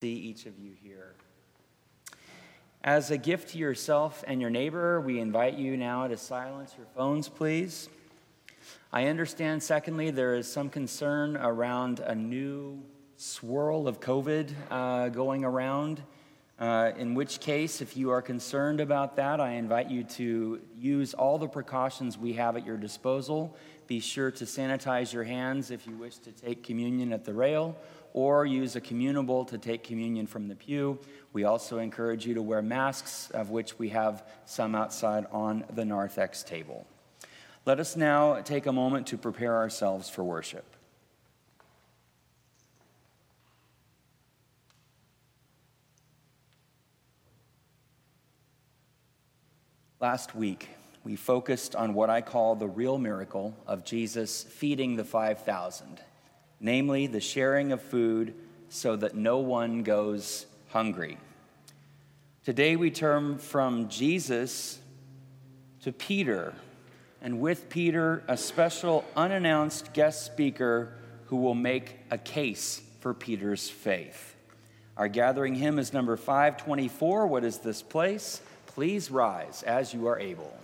see each of you here. As a gift to yourself and your neighbor, we invite you now to silence your phones, please. I understand, secondly, there is some concern around a new swirl of COVID uh, going around. Uh, in which case, if you are concerned about that, I invite you to use all the precautions we have at your disposal. Be sure to sanitize your hands if you wish to take communion at the rail or use a communable to take communion from the pew. We also encourage you to wear masks, of which we have some outside on the narthex table. Let us now take a moment to prepare ourselves for worship. Last week, we focused on what I call the real miracle of Jesus feeding the 5,000 namely the sharing of food so that no one goes hungry. Today we turn from Jesus to Peter, and with Peter, a special unannounced guest speaker who will make a case for Peter's faith. Our gathering hymn is number 524. What is this place? Please rise as you are able.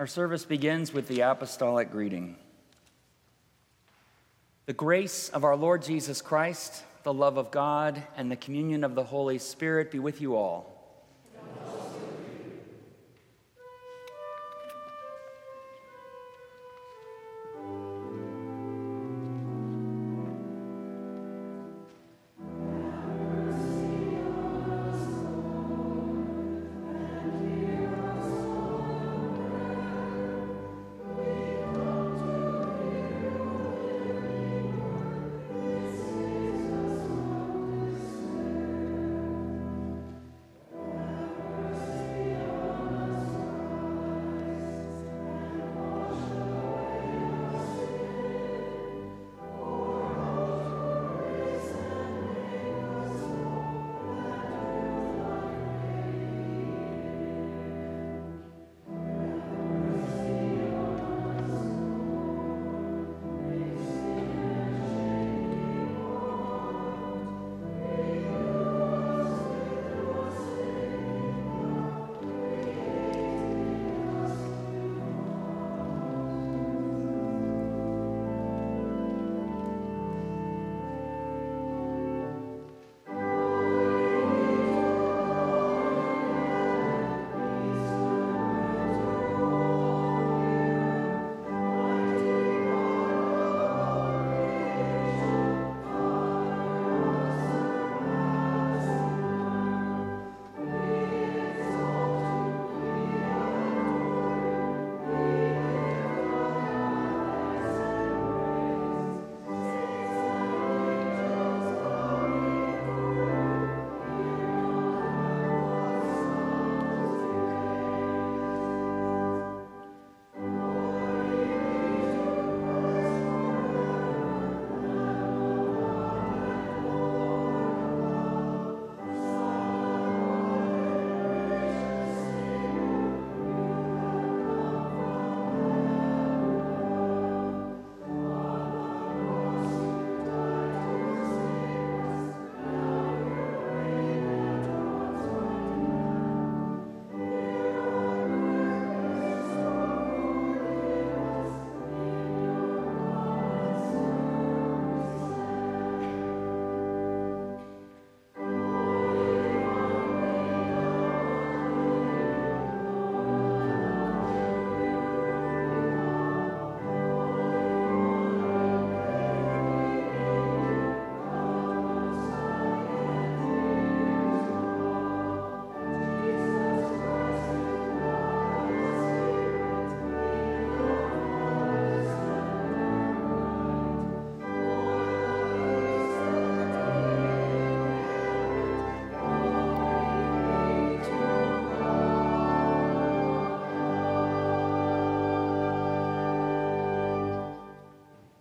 Our service begins with the apostolic greeting. The grace of our Lord Jesus Christ, the love of God, and the communion of the Holy Spirit be with you all.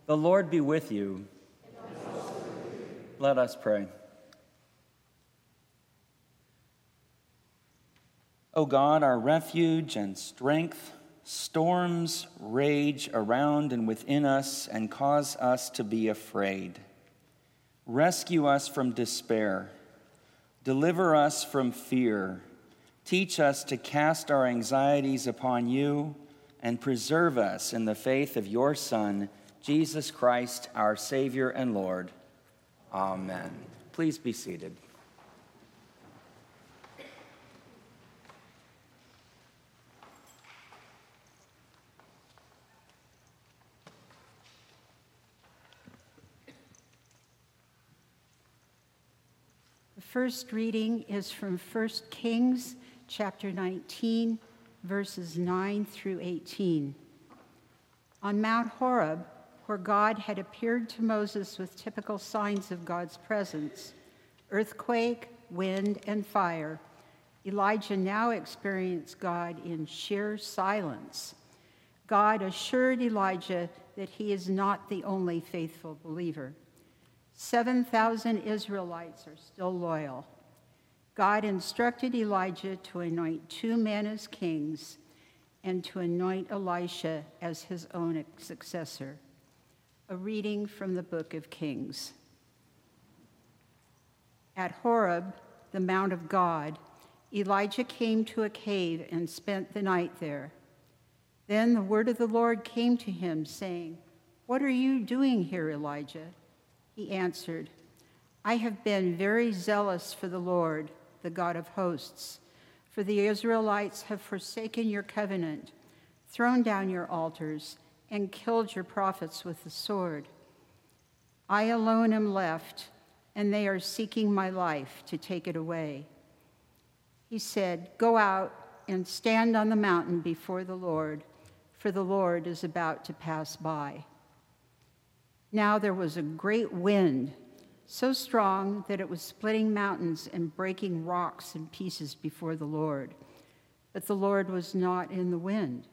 The Lord be with you. Let us pray. O God, our refuge and strength, storms rage around and within us and cause us to be afraid. Rescue us from despair. Deliver us from fear. Teach us to cast our anxieties upon you and preserve us in the faith of your Son, Jesus Christ, our Savior and Lord. Amen. Please be seated. The first reading is from 1 Kings chapter 19, verses 9 through 18. On Mount Horeb, where God had appeared to Moses with typical signs of God's presence earthquake, wind, and fire, Elijah now experienced God in sheer silence. God assured Elijah that he is not the only faithful believer. 7,000 Israelites are still loyal. God instructed Elijah to anoint two men as kings and to anoint Elisha as his own successor. A reading from the book of Kings. At Horeb, the Mount of God, Elijah came to a cave and spent the night there. Then the word of the Lord came to him, saying, What are you doing here, Elijah? He answered, I have been very zealous for the Lord, the God of hosts, for the Israelites have forsaken your covenant, thrown down your altars, and killed your prophets with the sword. I alone am left, and they are seeking my life to take it away. He said, Go out and stand on the mountain before the Lord, for the Lord is about to pass by. Now there was a great wind, so strong that it was splitting mountains and breaking rocks in pieces before the Lord. But the Lord was not in the wind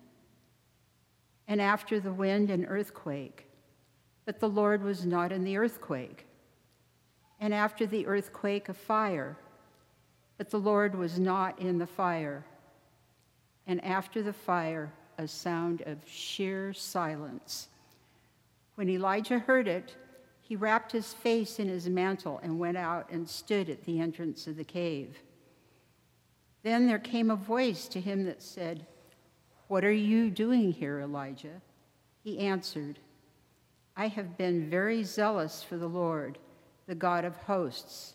and after the wind, an earthquake. But the Lord was not in the earthquake. And after the earthquake, a fire. But the Lord was not in the fire. And after the fire, a sound of sheer silence. When Elijah heard it, he wrapped his face in his mantle and went out and stood at the entrance of the cave. Then there came a voice to him that said, what are you doing here, Elijah? He answered, I have been very zealous for the Lord, the God of hosts.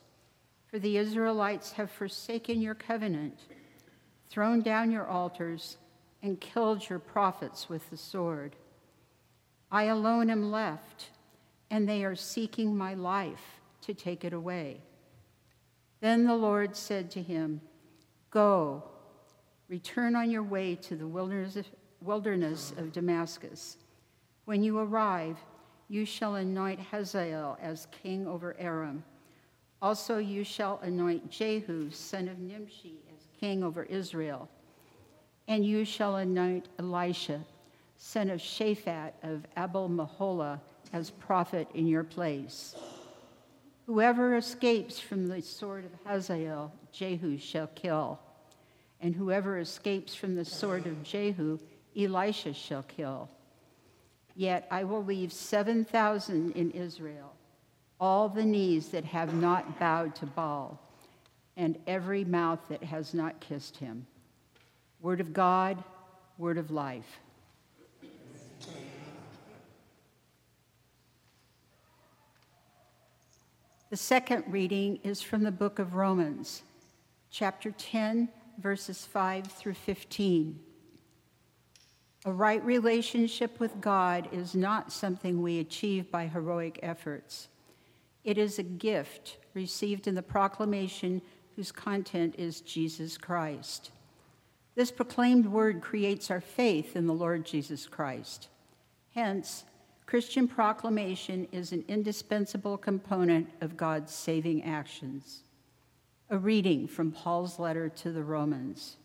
For the Israelites have forsaken your covenant, thrown down your altars, and killed your prophets with the sword. I alone am left, and they are seeking my life to take it away. Then the Lord said to him, Go Return on your way to the wilderness of Damascus. When you arrive, you shall anoint Hazael as king over Aram. Also, you shall anoint Jehu, son of Nimshi, as king over Israel. And you shall anoint Elisha, son of Shaphat of Abel Meholah, as prophet in your place. Whoever escapes from the sword of Hazael, Jehu shall kill and whoever escapes from the sword of Jehu, Elisha shall kill. Yet I will leave 7,000 in Israel, all the knees that have not bowed to Baal, and every mouth that has not kissed him. Word of God, word of life. The second reading is from the book of Romans, chapter 10 verses 5 through 15. A right relationship with God is not something we achieve by heroic efforts. It is a gift received in the proclamation whose content is Jesus Christ. This proclaimed word creates our faith in the Lord Jesus Christ. Hence, Christian proclamation is an indispensable component of God's saving actions. A reading from Paul's letter to the Romans.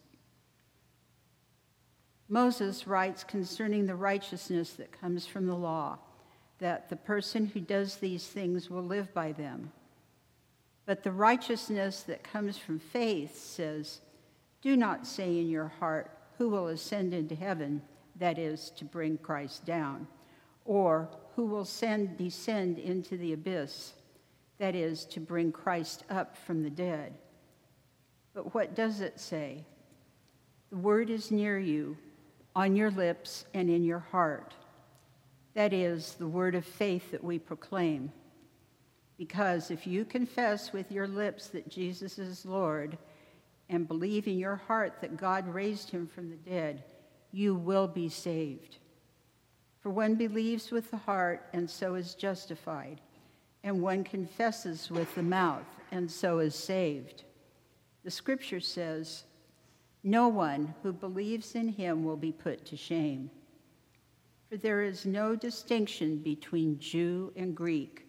Moses writes concerning the righteousness that comes from the law that the person who does these things will live by them. But the righteousness that comes from faith says, Do not say in your heart, Who will ascend into heaven? That is, to bring Christ down. Or, Who will send, descend into the abyss? That is, to bring Christ up from the dead. But what does it say? The word is near you, on your lips and in your heart. That is the word of faith that we proclaim. Because if you confess with your lips that Jesus is Lord and believe in your heart that God raised him from the dead, you will be saved. For one believes with the heart and so is justified, and one confesses with the mouth and so is saved. The scripture says, No one who believes in him will be put to shame. For there is no distinction between Jew and Greek.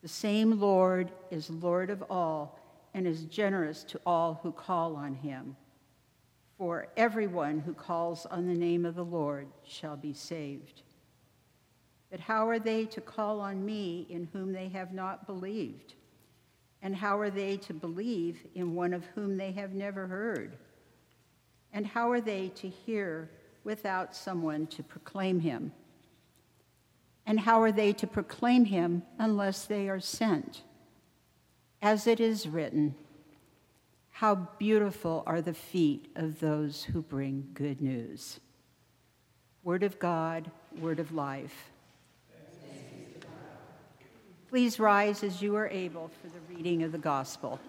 The same Lord is Lord of all and is generous to all who call on him. For everyone who calls on the name of the Lord shall be saved. But how are they to call on me in whom they have not believed? And how are they to believe in one of whom they have never heard? And how are they to hear without someone to proclaim him? And how are they to proclaim him unless they are sent? As it is written, how beautiful are the feet of those who bring good news. Word of God, word of life. Please rise as you are able for the reading of the gospel.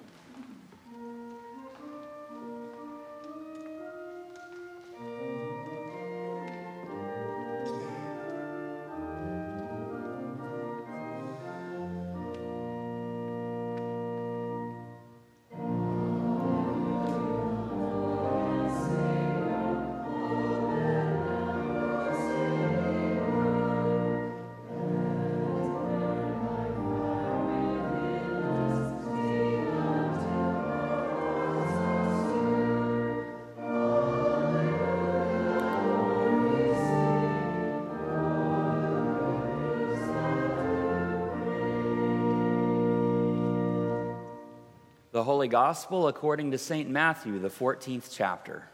Holy Gospel according to St. Matthew, the 14th chapter.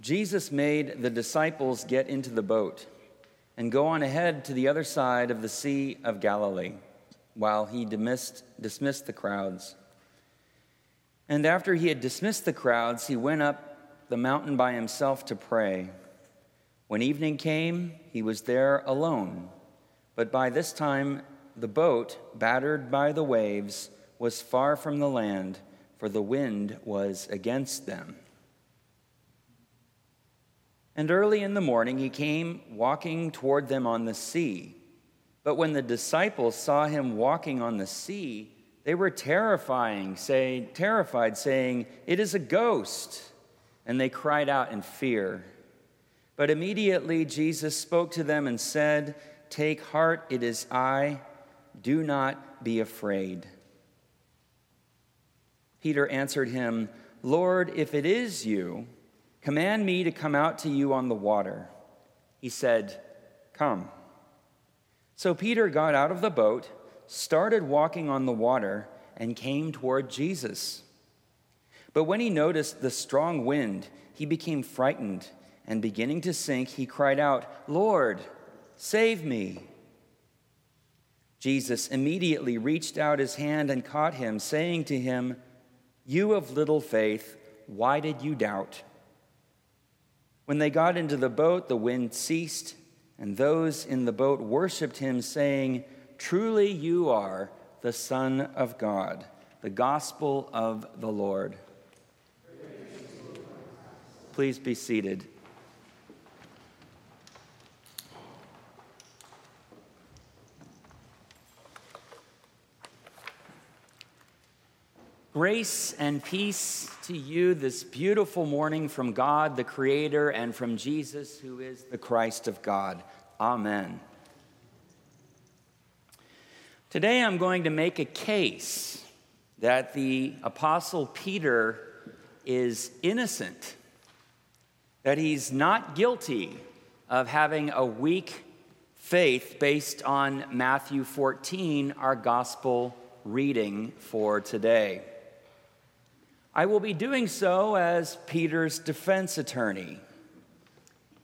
Jesus made the disciples get into the boat and go on ahead to the other side of the Sea of Galilee while he dismissed, dismissed the crowds. And after he had dismissed the crowds, he went up the mountain by himself to pray. When evening came, he was there alone. But by this time, the boat, battered by the waves, was far from the land, for the wind was against them. And early in the morning he came walking toward them on the sea. But when the disciples saw him walking on the sea, they were terrifying, say, terrified, saying, It is a ghost. And they cried out in fear. But immediately Jesus spoke to them and said, Take heart, it is I do not be afraid. Peter answered him, Lord, if it is you, command me to come out to you on the water. He said, Come. So Peter got out of the boat, started walking on the water, and came toward Jesus. But when he noticed the strong wind, he became frightened, and beginning to sink, he cried out, Lord, save me. Jesus immediately reached out his hand and caught him, saying to him, You of little faith, why did you doubt? When they got into the boat, the wind ceased, and those in the boat worshiped him, saying, Truly you are the Son of God. The gospel of the Lord. Please be seated. Grace and peace to you this beautiful morning from God, the Creator, and from Jesus, who is the Christ of God. Amen. Today I'm going to make a case that the Apostle Peter is innocent, that he's not guilty of having a weak faith based on Matthew 14, our gospel reading for today. I will be doing so as Peter's defense attorney.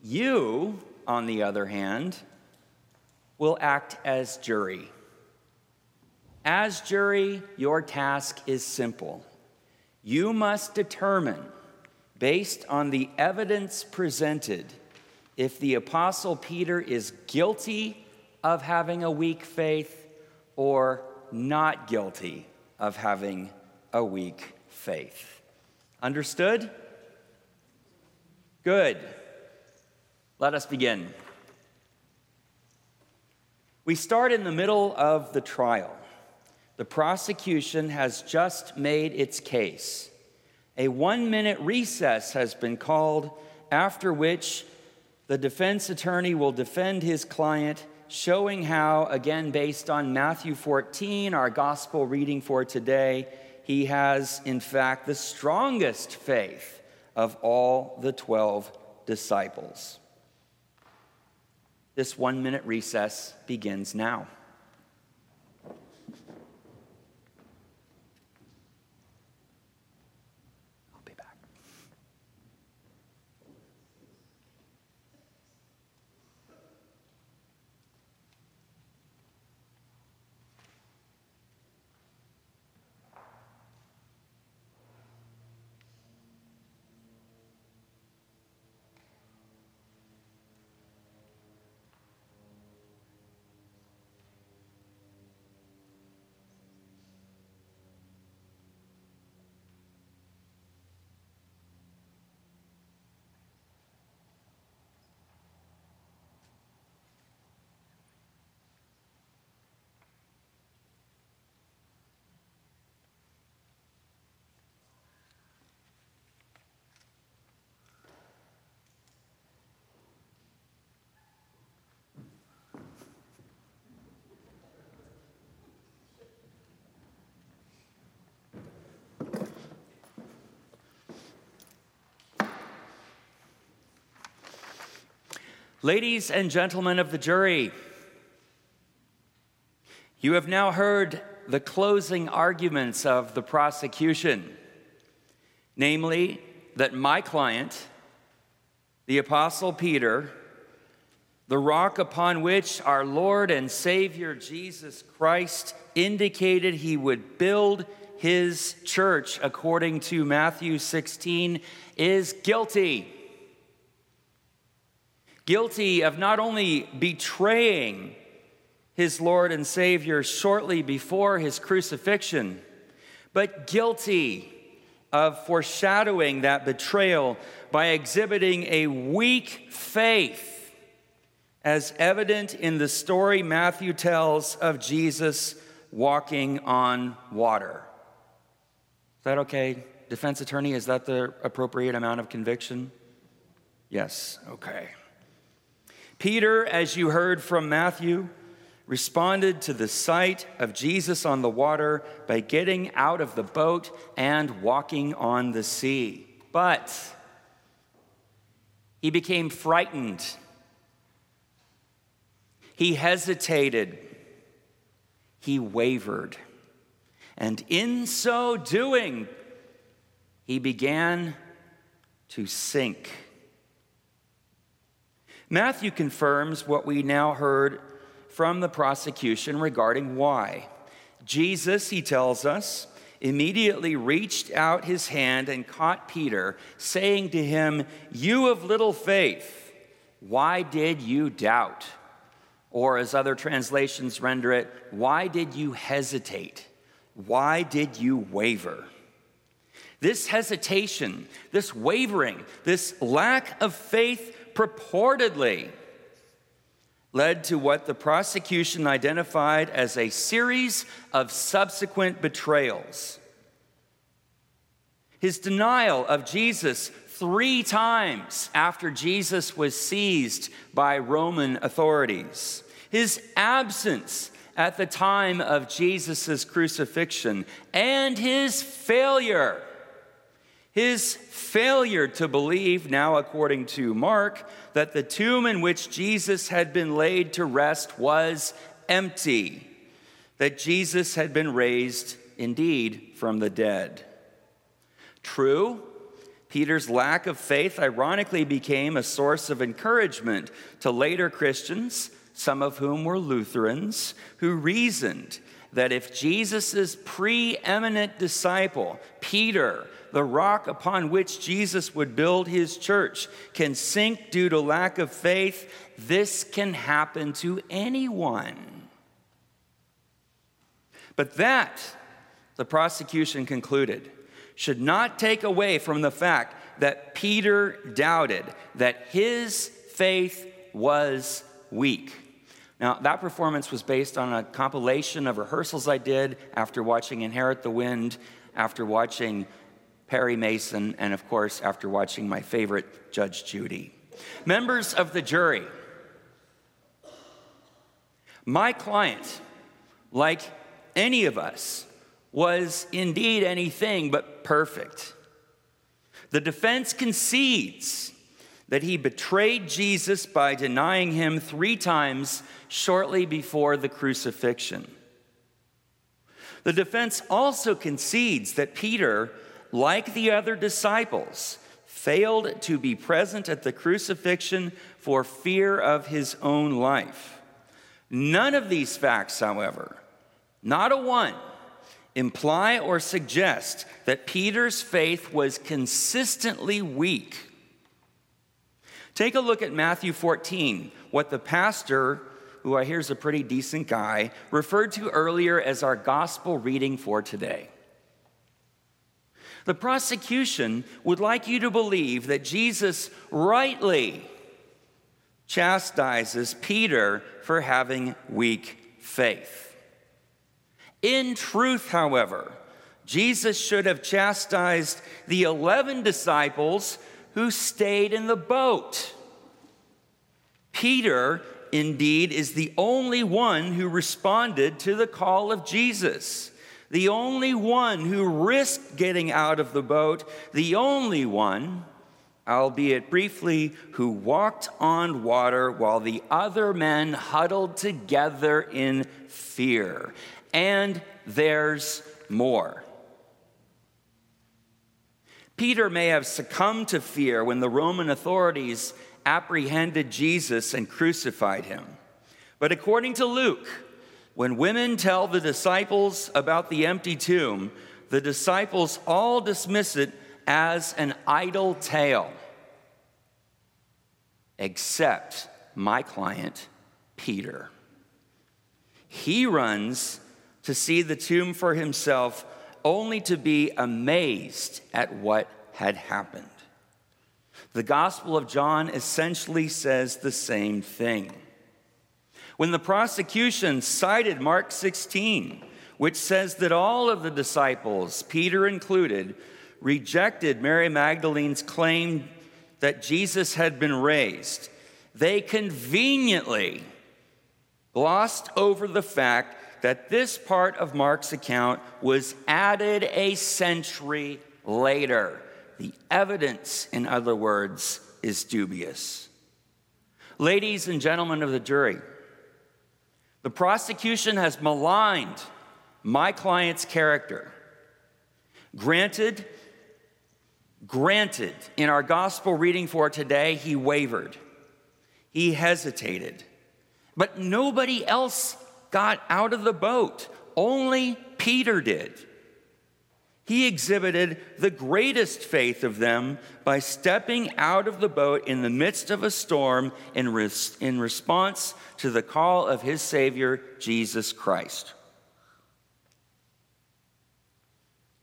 You, on the other hand, will act as jury. As jury, your task is simple. You must determine, based on the evidence presented, if the Apostle Peter is guilty of having a weak faith or not guilty of having a weak faith. Understood? Good. Let us begin. We start in the middle of the trial. The prosecution has just made its case. A one minute recess has been called, after which the defense attorney will defend his client, showing how, again, based on Matthew 14, our gospel reading for today, he has, in fact, the strongest faith of all the 12 disciples. This one minute recess begins now. Ladies and gentlemen of the jury, you have now heard the closing arguments of the prosecution, namely, that my client, the Apostle Peter, the rock upon which our Lord and Savior Jesus Christ indicated he would build his church according to Matthew 16, is guilty guilty of not only betraying his Lord and Savior shortly before his crucifixion, but guilty of foreshadowing that betrayal by exhibiting a weak faith, as evident in the story Matthew tells of Jesus walking on water. Is that okay? Defense attorney, is that the appropriate amount of conviction? Yes, okay. Peter, as you heard from Matthew, responded to the sight of Jesus on the water by getting out of the boat and walking on the sea. But he became frightened. He hesitated. He wavered. And in so doing, he began to sink. Matthew confirms what we now heard from the prosecution regarding why. Jesus, he tells us, immediately reached out his hand and caught Peter, saying to him, You of little faith, why did you doubt? Or, as other translations render it, why did you hesitate? Why did you waver? This hesitation, this wavering, this lack of faith purportedly led to what the prosecution identified as a series of subsequent betrayals. His denial of Jesus three times after Jesus was seized by Roman authorities, his absence at the time of Jesus' crucifixion, and his failure His failure to believe, now according to Mark, that the tomb in which Jesus had been laid to rest was empty, that Jesus had been raised indeed from the dead. True, Peter's lack of faith ironically became a source of encouragement to later Christians, some of whom were Lutherans, who reasoned that if Jesus' preeminent disciple, Peter, the rock upon which Jesus would build his church, can sink due to lack of faith, this can happen to anyone. But that, the prosecution concluded, should not take away from the fact that Peter doubted that his faith was weak. Now, that performance was based on a compilation of rehearsals I did after watching Inherit the Wind, after watching Perry Mason, and of course, after watching my favorite, Judge Judy. Members of the jury, my client, like any of us, was indeed anything but perfect. The defense concedes that he betrayed Jesus by denying him three times shortly before the crucifixion. The defense also concedes that Peter, like the other disciples, failed to be present at the crucifixion for fear of his own life. None of these facts, however, not a one, imply or suggest that Peter's faith was consistently weak Take a look at Matthew 14, what the pastor, who I hear is a pretty decent guy, referred to earlier as our gospel reading for today. The prosecution would like you to believe that Jesus rightly chastises Peter for having weak faith. In truth, however, Jesus should have chastised the 11 disciples who stayed in the boat. Peter, indeed, is the only one who responded to the call of Jesus, the only one who risked getting out of the boat, the only one, albeit briefly, who walked on water while the other men huddled together in fear. And there's more. Peter may have succumbed to fear when the Roman authorities apprehended Jesus and crucified him. But according to Luke, when women tell the disciples about the empty tomb, the disciples all dismiss it as an idle tale, except my client, Peter. He runs to see the tomb for himself only to be amazed at what had happened. The Gospel of John essentially says the same thing. When the prosecution cited Mark 16, which says that all of the disciples, Peter included, rejected Mary Magdalene's claim that Jesus had been raised, they conveniently glossed over the fact that this part of Mark's account was added a century later. The evidence, in other words, is dubious. Ladies and gentlemen of the jury, the prosecution has maligned my client's character. Granted, granted, in our gospel reading for today, he wavered, he hesitated, but nobody else got out of the boat. Only Peter did. He exhibited the greatest faith of them by stepping out of the boat in the midst of a storm in, res- in response to the call of his Savior, Jesus Christ.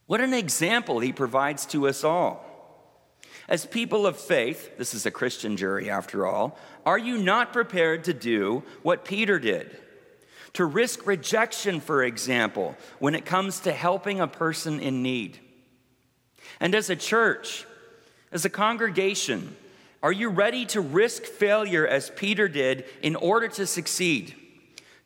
What an example he provides to us all. As people of faith, this is a Christian jury after all, are you not prepared to do what Peter did? To risk rejection, for example, when it comes to helping a person in need. And as a church, as a congregation, are you ready to risk failure as Peter did in order to succeed?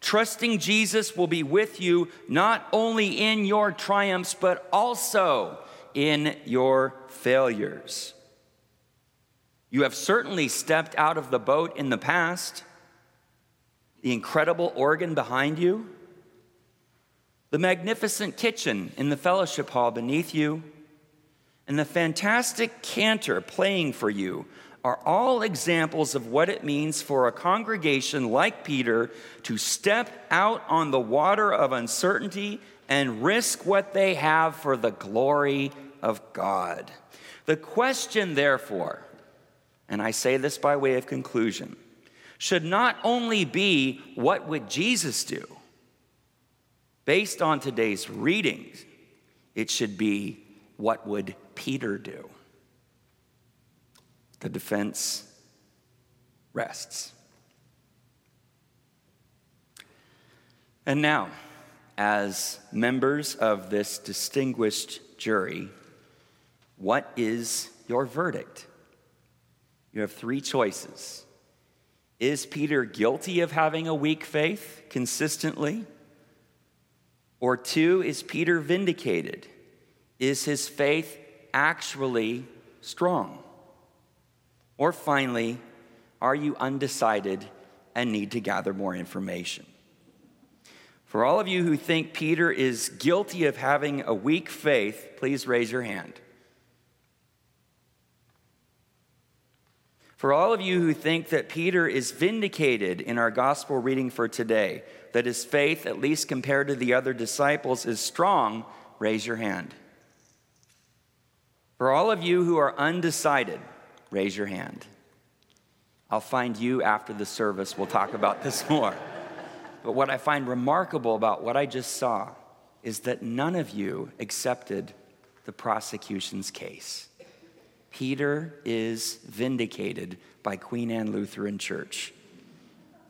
Trusting Jesus will be with you not only in your triumphs, but also in your failures. You have certainly stepped out of the boat in the past. The incredible organ behind you, the magnificent kitchen in the fellowship hall beneath you, and the fantastic cantor playing for you are all examples of what it means for a congregation like Peter to step out on the water of uncertainty and risk what they have for the glory of God. The question, therefore, and I say this by way of conclusion, should not only be what would Jesus do? Based on today's readings, it should be what would Peter do? The defense rests. And now, as members of this distinguished jury, what is your verdict? You have three choices. Is Peter guilty of having a weak faith consistently? Or two, is Peter vindicated? Is his faith actually strong? Or finally, are you undecided and need to gather more information? For all of you who think Peter is guilty of having a weak faith, please raise your hand. For all of you who think that Peter is vindicated in our gospel reading for today, that his faith, at least compared to the other disciples, is strong, raise your hand. For all of you who are undecided, raise your hand. I'll find you after the service. We'll talk about this more. But what I find remarkable about what I just saw is that none of you accepted the prosecution's case. Peter is vindicated by Queen Anne Lutheran Church.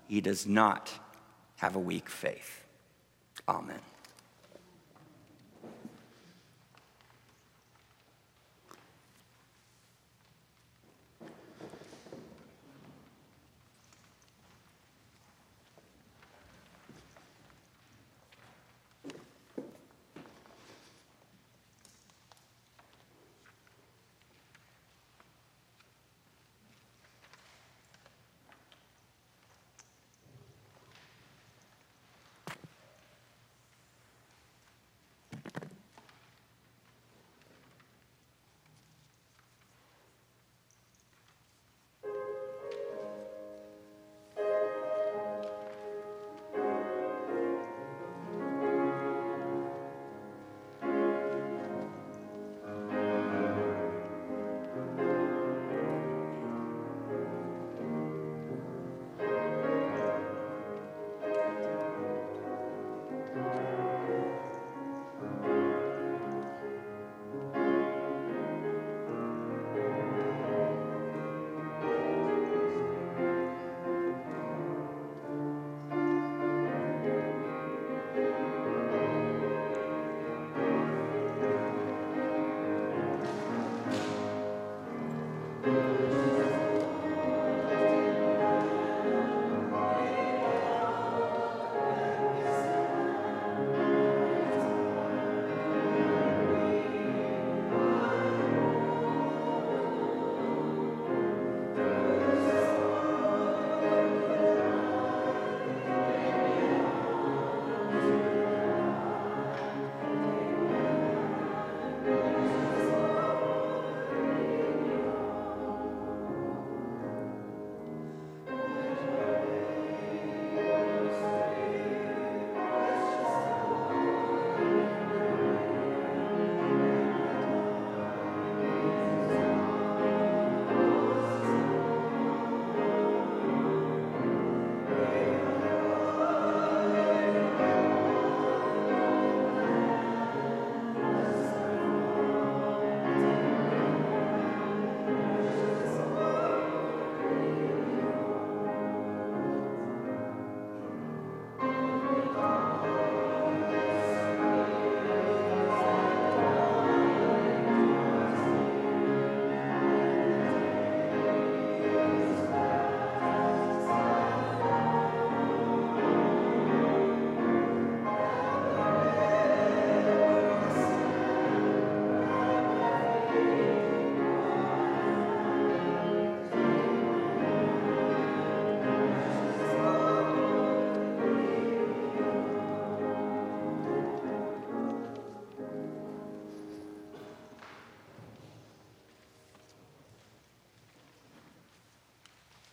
He does not have a weak faith. Amen.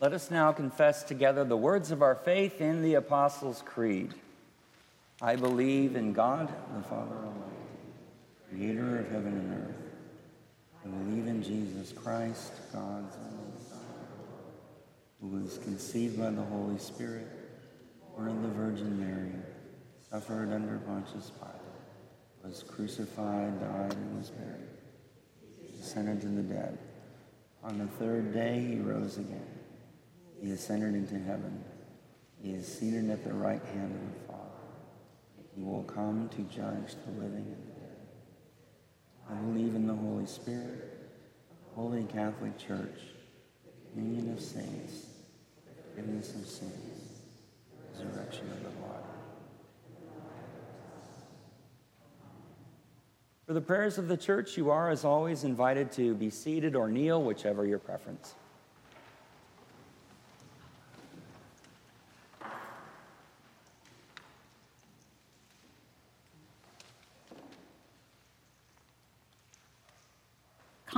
Let us now confess together the words of our faith in the Apostles' Creed. I believe in God, the Father Almighty, creator of heaven and earth. I believe in Jesus Christ, God's only Son, who was conceived by the Holy Spirit, born of the Virgin Mary, suffered under Pontius Pilate, was crucified, died, and was buried. He descended to the dead. On the third day he rose again. He ascended into heaven. He is seated at the right hand of the Father. He will come to judge the living and the dead. I believe in the Holy Spirit, Holy Catholic Church, communion of saints, forgiveness of sins, resurrection of the body. For the prayers of the church, you are, as always, invited to be seated or kneel, whichever your preference.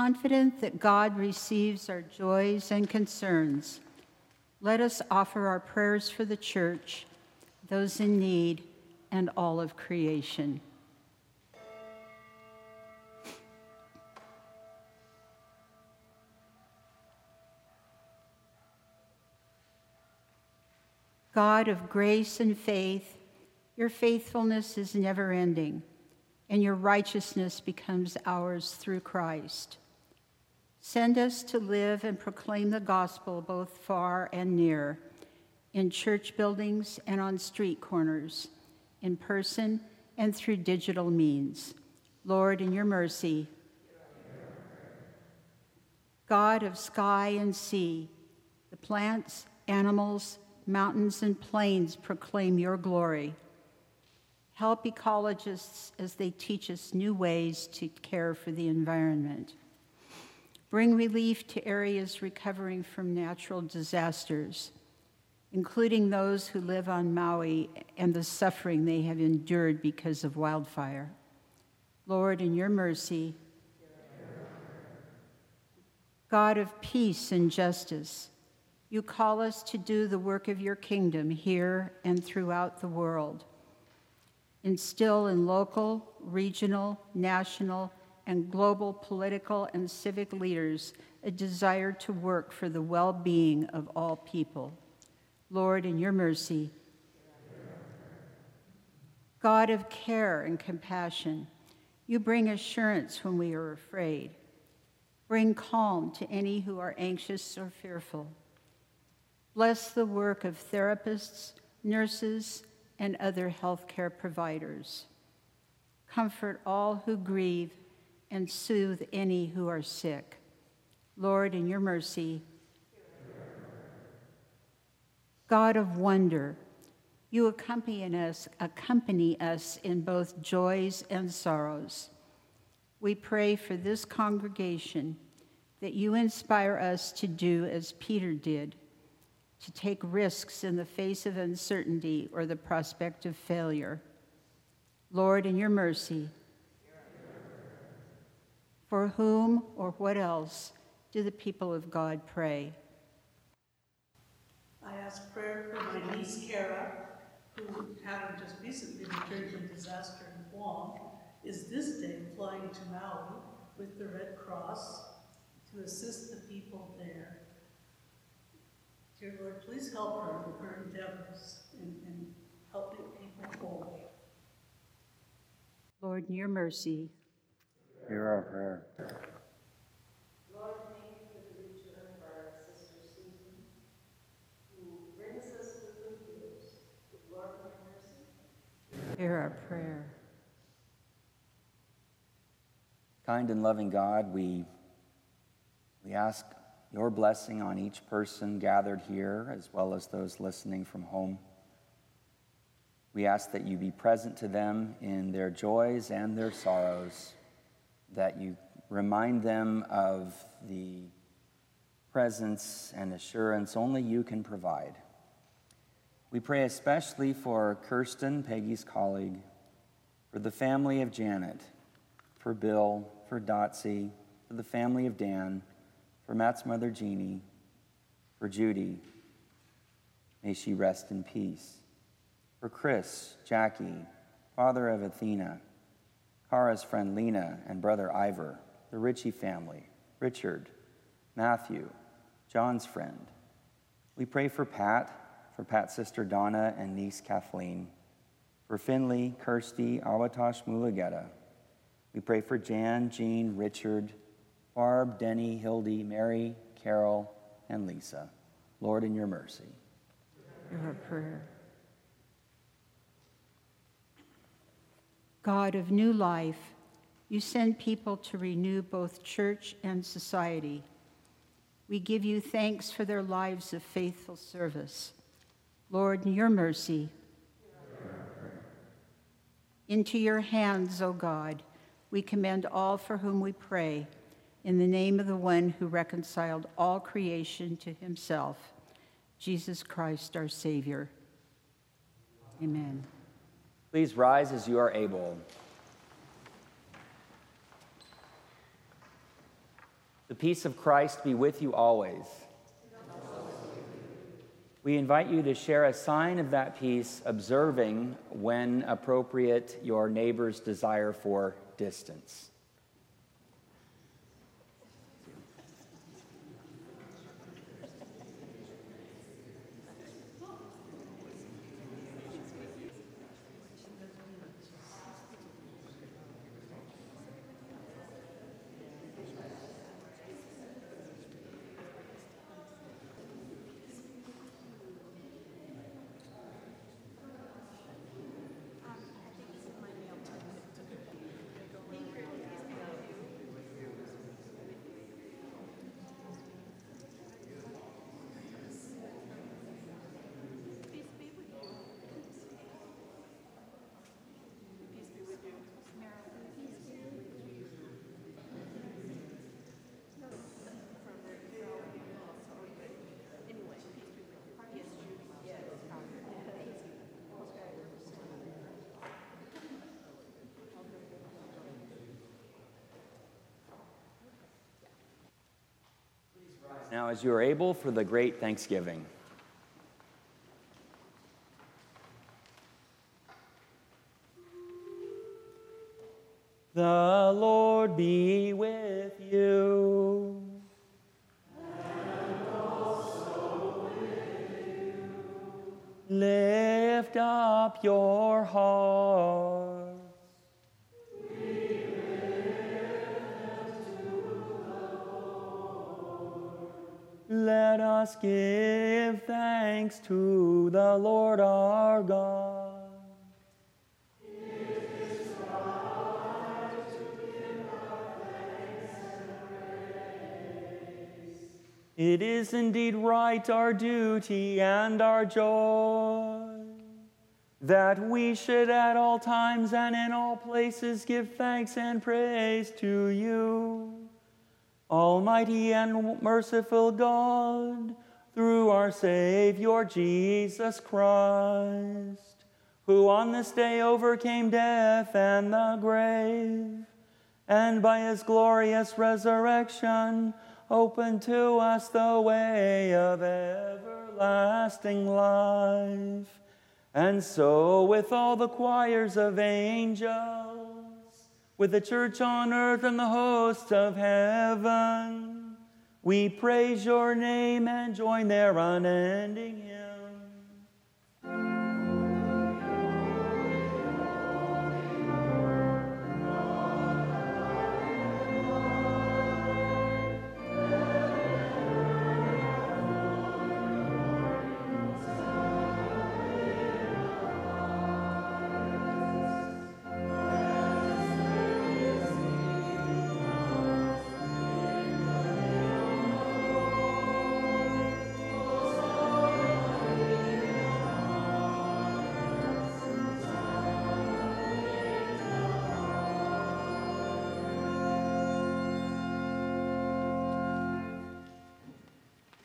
Confident that God receives our joys and concerns, let us offer our prayers for the church, those in need, and all of creation. God of grace and faith, your faithfulness is never ending, and your righteousness becomes ours through Christ. Send us to live and proclaim the gospel both far and near, in church buildings and on street corners, in person and through digital means. Lord, in your mercy, God of sky and sea, the plants, animals, mountains, and plains proclaim your glory. Help ecologists as they teach us new ways to care for the environment. Bring relief to areas recovering from natural disasters, including those who live on Maui and the suffering they have endured because of wildfire. Lord, in your mercy, God of peace and justice, you call us to do the work of your kingdom here and throughout the world. Instill in local, regional, national, and global political and civic leaders a desire to work for the well being of all people. Lord, in your mercy, God of care and compassion, you bring assurance when we are afraid. Bring calm to any who are anxious or fearful. Bless the work of therapists, nurses, and other healthcare providers. Comfort all who grieve and soothe any who are sick. Lord, in your mercy, God of wonder, you accompany us, accompany us in both joys and sorrows. We pray for this congregation that you inspire us to do as Peter did to take risks in the face of uncertainty or the prospect of failure. Lord, in your mercy, for whom or what else do the people of God pray? I ask prayer for my niece Kara, who, having just recently returned from disaster in Guam, is this day flying to Maui with the Red Cross to assist the people there. Dear Lord, please help her in her endeavors in, in helping people whole. Lord, in your mercy. Hear our prayer. Lord, thank you for the return of our sister Susan, who brings us the good news. Lord, have mercy. Hear our prayer. Kind and loving God, we, we ask your blessing on each person gathered here, as well as those listening from home. We ask that you be present to them in their joys and their sorrows, that you remind them of the presence and assurance only you can provide. We pray especially for Kirsten, Peggy's colleague, for the family of Janet, for Bill, for Dotsy, for the family of Dan for Matt's mother, Jeannie, For Judy, may she rest in peace. For Chris, Jackie, father of Athena, Kara's friend Lena and brother Ivor, the Ritchie family, Richard, Matthew, John's friend. We pray for Pat, for Pat's sister Donna and niece Kathleen, for Finley, Kirsty, Awatosh Mulageta. We pray for Jan, Jean, Richard, Barb, Denny, Hildy, Mary, Carol, and Lisa. Lord, in your mercy. Hear our prayer. God of new life, you send people to renew both church and society. We give you thanks for their lives of faithful service. Lord, in your mercy, into your hands, O God, we commend all for whom we pray, in the name of the one who reconciled all creation to himself, Jesus Christ, our Savior. Amen. Please rise as you are able. The peace of Christ be with you always. We invite you to share a sign of that peace, observing, when appropriate, your neighbor's desire for distance. Now, as you are able, for the great Thanksgiving. It is indeed right, our duty and our joy, that we should at all times and in all places give thanks and praise to you, Almighty and merciful God, through our Savior Jesus Christ, who on this day overcame death and the grave, and by his glorious resurrection, open to us the way of everlasting life. And so, with all the choirs of angels, with the church on earth and the hosts of heaven, we praise your name and join their unending hymn.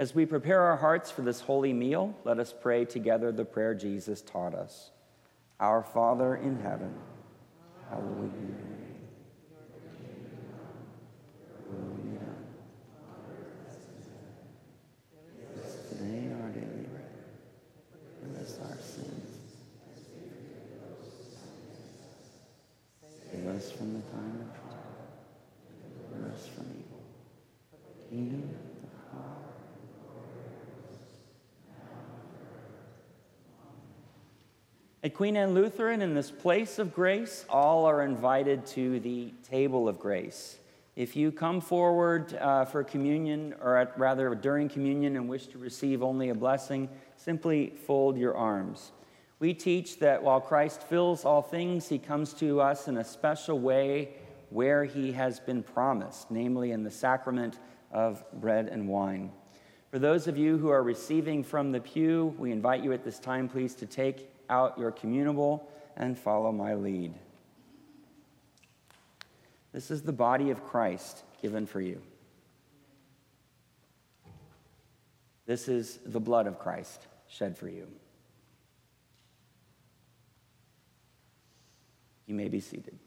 As we prepare our hearts for this holy meal, let us pray together the prayer Jesus taught us Our Father in heaven, hallowed be your name. Today our daily bread. Forgive us our sins. Save us from the time of trial. Deliver us from evil. Kingdom, the power, At Queen Anne Lutheran, in this place of grace, all are invited to the table of grace. If you come forward uh, for communion, or at, rather during communion, and wish to receive only a blessing, simply fold your arms. We teach that while Christ fills all things, he comes to us in a special way where he has been promised, namely in the sacrament of bread and wine. For those of you who are receiving from the pew, we invite you at this time, please, to take out your communable and follow my lead. This is the body of Christ given for you. This is the blood of Christ shed for you. You may be seated.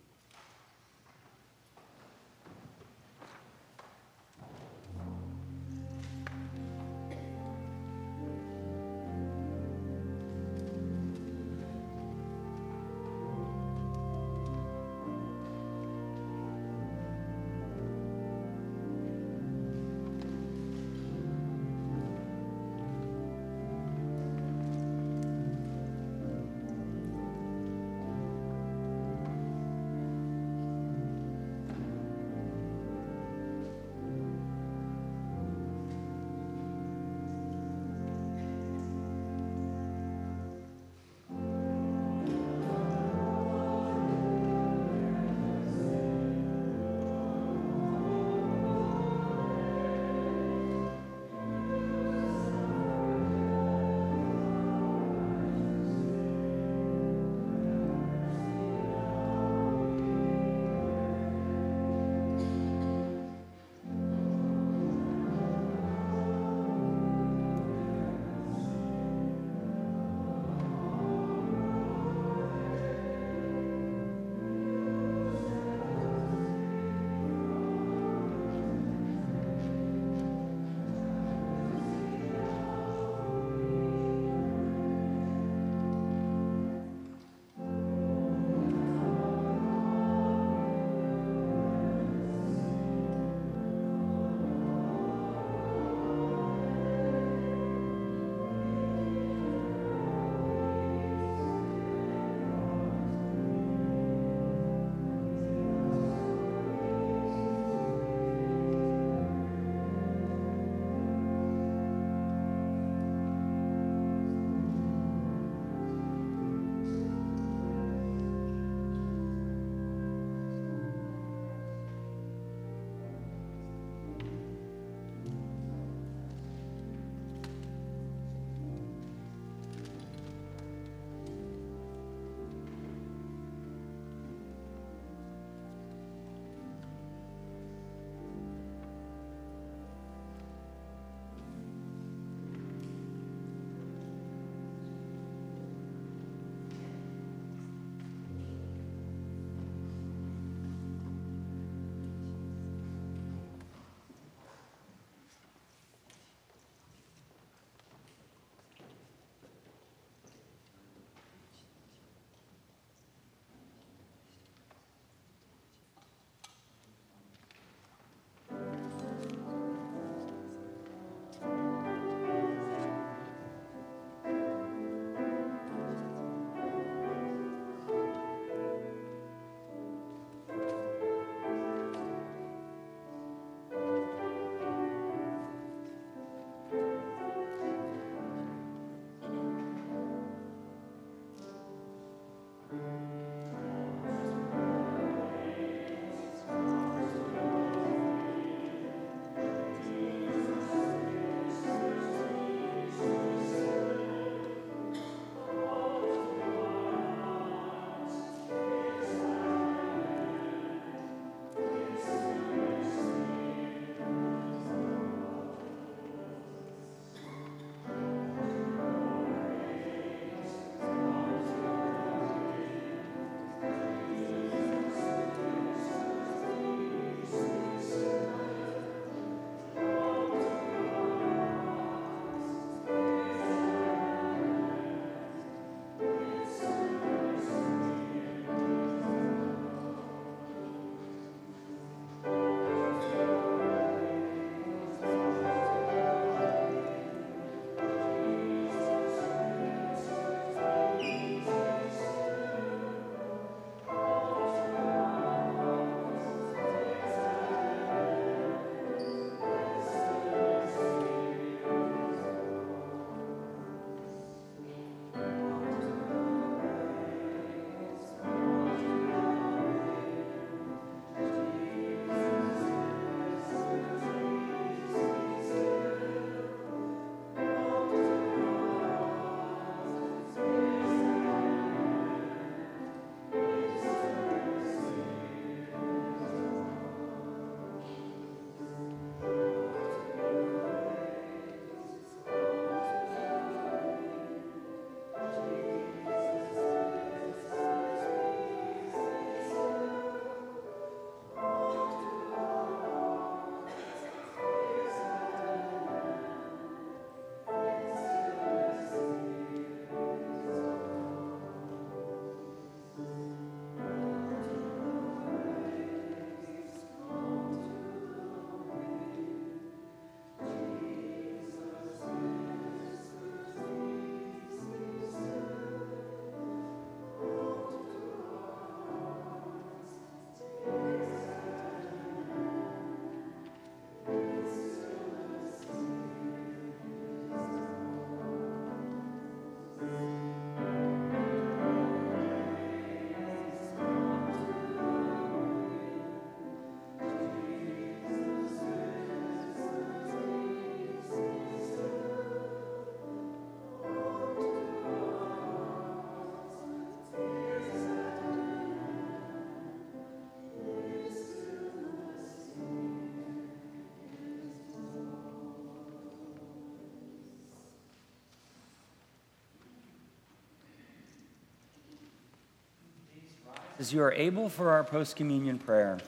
As you are able for our post communion prayer.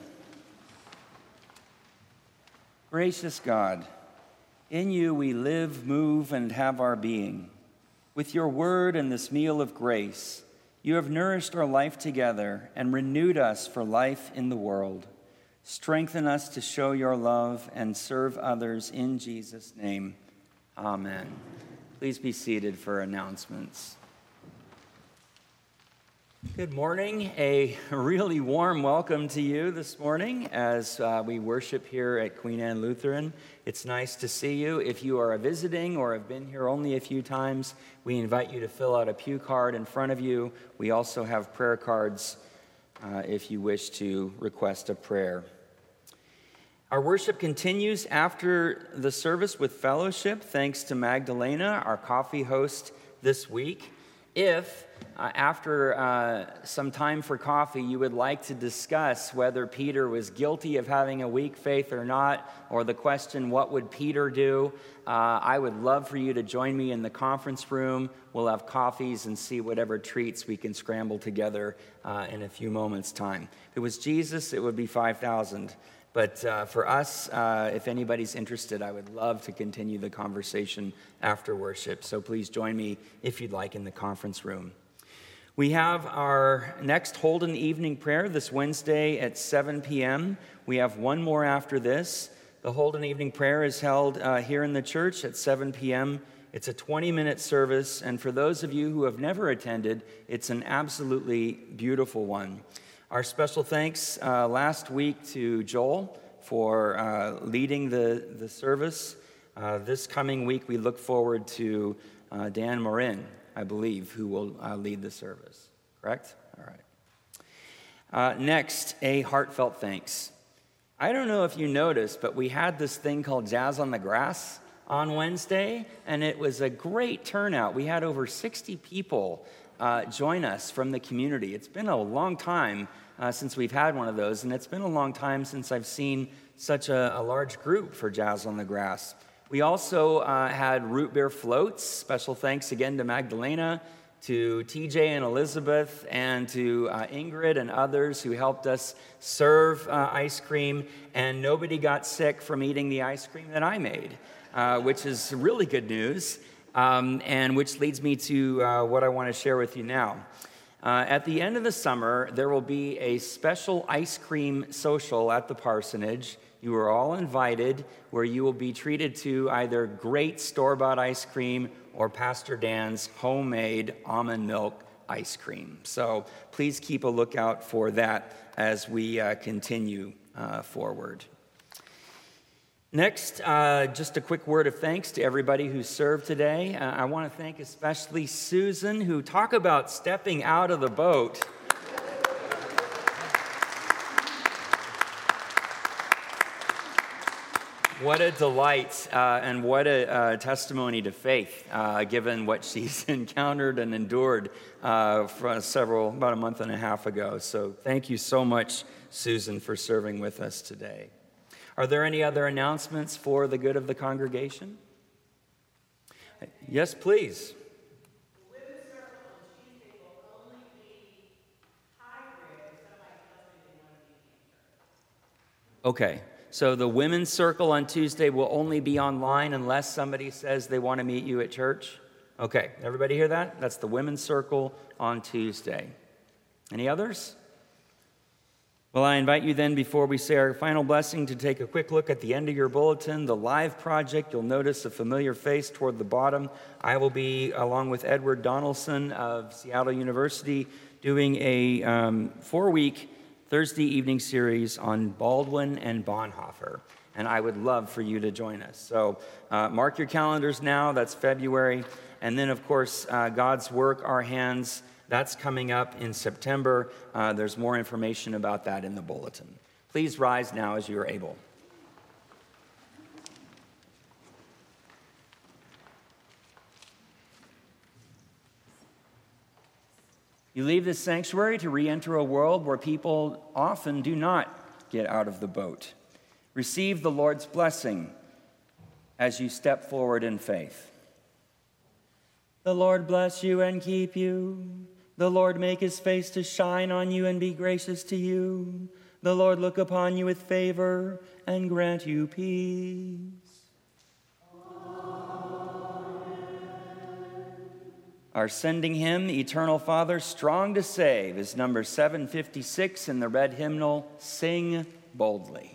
Gracious God, in you we live, move, and have our being. With your word and this meal of grace, you have nourished our life together and renewed us for life in the world. Strengthen us to show your love and serve others in Jesus' name. Amen. Please be seated for announcements. Good morning. A really warm welcome to you this morning as uh, we worship here at Queen Anne Lutheran. It's nice to see you. If you are visiting or have been here only a few times, we invite you to fill out a pew card in front of you. We also have prayer cards uh, if you wish to request a prayer. Our worship continues after the service with fellowship, thanks to Magdalena, our coffee host this week. If uh, after uh, some time for coffee, you would like to discuss whether Peter was guilty of having a weak faith or not, or the question, what would Peter do? Uh, I would love for you to join me in the conference room. We'll have coffees and see whatever treats we can scramble together uh, in a few moments' time. If it was Jesus, it would be 5,000. But uh, for us, uh, if anybody's interested, I would love to continue the conversation after worship. So please join me if you'd like in the conference room. We have our next Holden evening prayer this Wednesday at 7 p.m. We have one more after this. The Holden evening prayer is held uh, here in the church at 7 p.m. It's a 20 minute service, and for those of you who have never attended, it's an absolutely beautiful one. Our special thanks uh, last week to Joel for uh, leading the, the service. Uh, this coming week, we look forward to uh, Dan Morin, I believe, who will uh, lead the service. Correct? All right. Uh, next, a heartfelt thanks. I don't know if you noticed, but we had this thing called Jazz on the Grass on Wednesday, and it was a great turnout. We had over 60 people uh, join us from the community. It's been a long time uh, since we've had one of those, and it's been a long time since I've seen such a, a large group for Jazz on the Grass. We also uh, had root beer floats. Special thanks again to Magdalena, to TJ and Elizabeth, and to uh, Ingrid and others who helped us serve uh, ice cream. And nobody got sick from eating the ice cream that I made, uh, which is really good news um, and which leads me to uh, what I want to share with you now. Uh, at the end of the summer, there will be a special ice cream social at the parsonage. You are all invited, where you will be treated to either great store bought ice cream or Pastor Dan's homemade almond milk ice cream. So please keep a lookout for that as we uh, continue uh, forward. Next, uh, just a quick word of thanks to everybody who served today. Uh, I want to thank especially Susan, who talk about stepping out of the boat. What a delight uh, and what a uh, testimony to faith, uh, given what she's encountered and endured uh, for several, about a month and a half ago. So, thank you so much, Susan, for serving with us today. Are there any other announcements for the good of the congregation? Yes, please. Okay, so the women's circle on Tuesday will only be online unless somebody says they want to meet you at church? Okay, everybody hear that? That's the women's circle on Tuesday. Any others? Well, I invite you then, before we say our final blessing, to take a quick look at the end of your bulletin, the live project. You'll notice a familiar face toward the bottom. I will be, along with Edward Donaldson of Seattle University, doing a um, four week Thursday evening series on Baldwin and Bonhoeffer. And I would love for you to join us. So uh, mark your calendars now, that's February. And then, of course, uh, God's work, our hands. That's coming up in September. Uh, there's more information about that in the bulletin. Please rise now as you are able. You leave this sanctuary to re enter a world where people often do not get out of the boat. Receive the Lord's blessing as you step forward in faith. The Lord bless you and keep you. The Lord make his face to shine on you and be gracious to you. The Lord look upon you with favor and grant you peace. Our sending hymn, Eternal Father, Strong to Save, is number 756 in the red hymnal, Sing Boldly.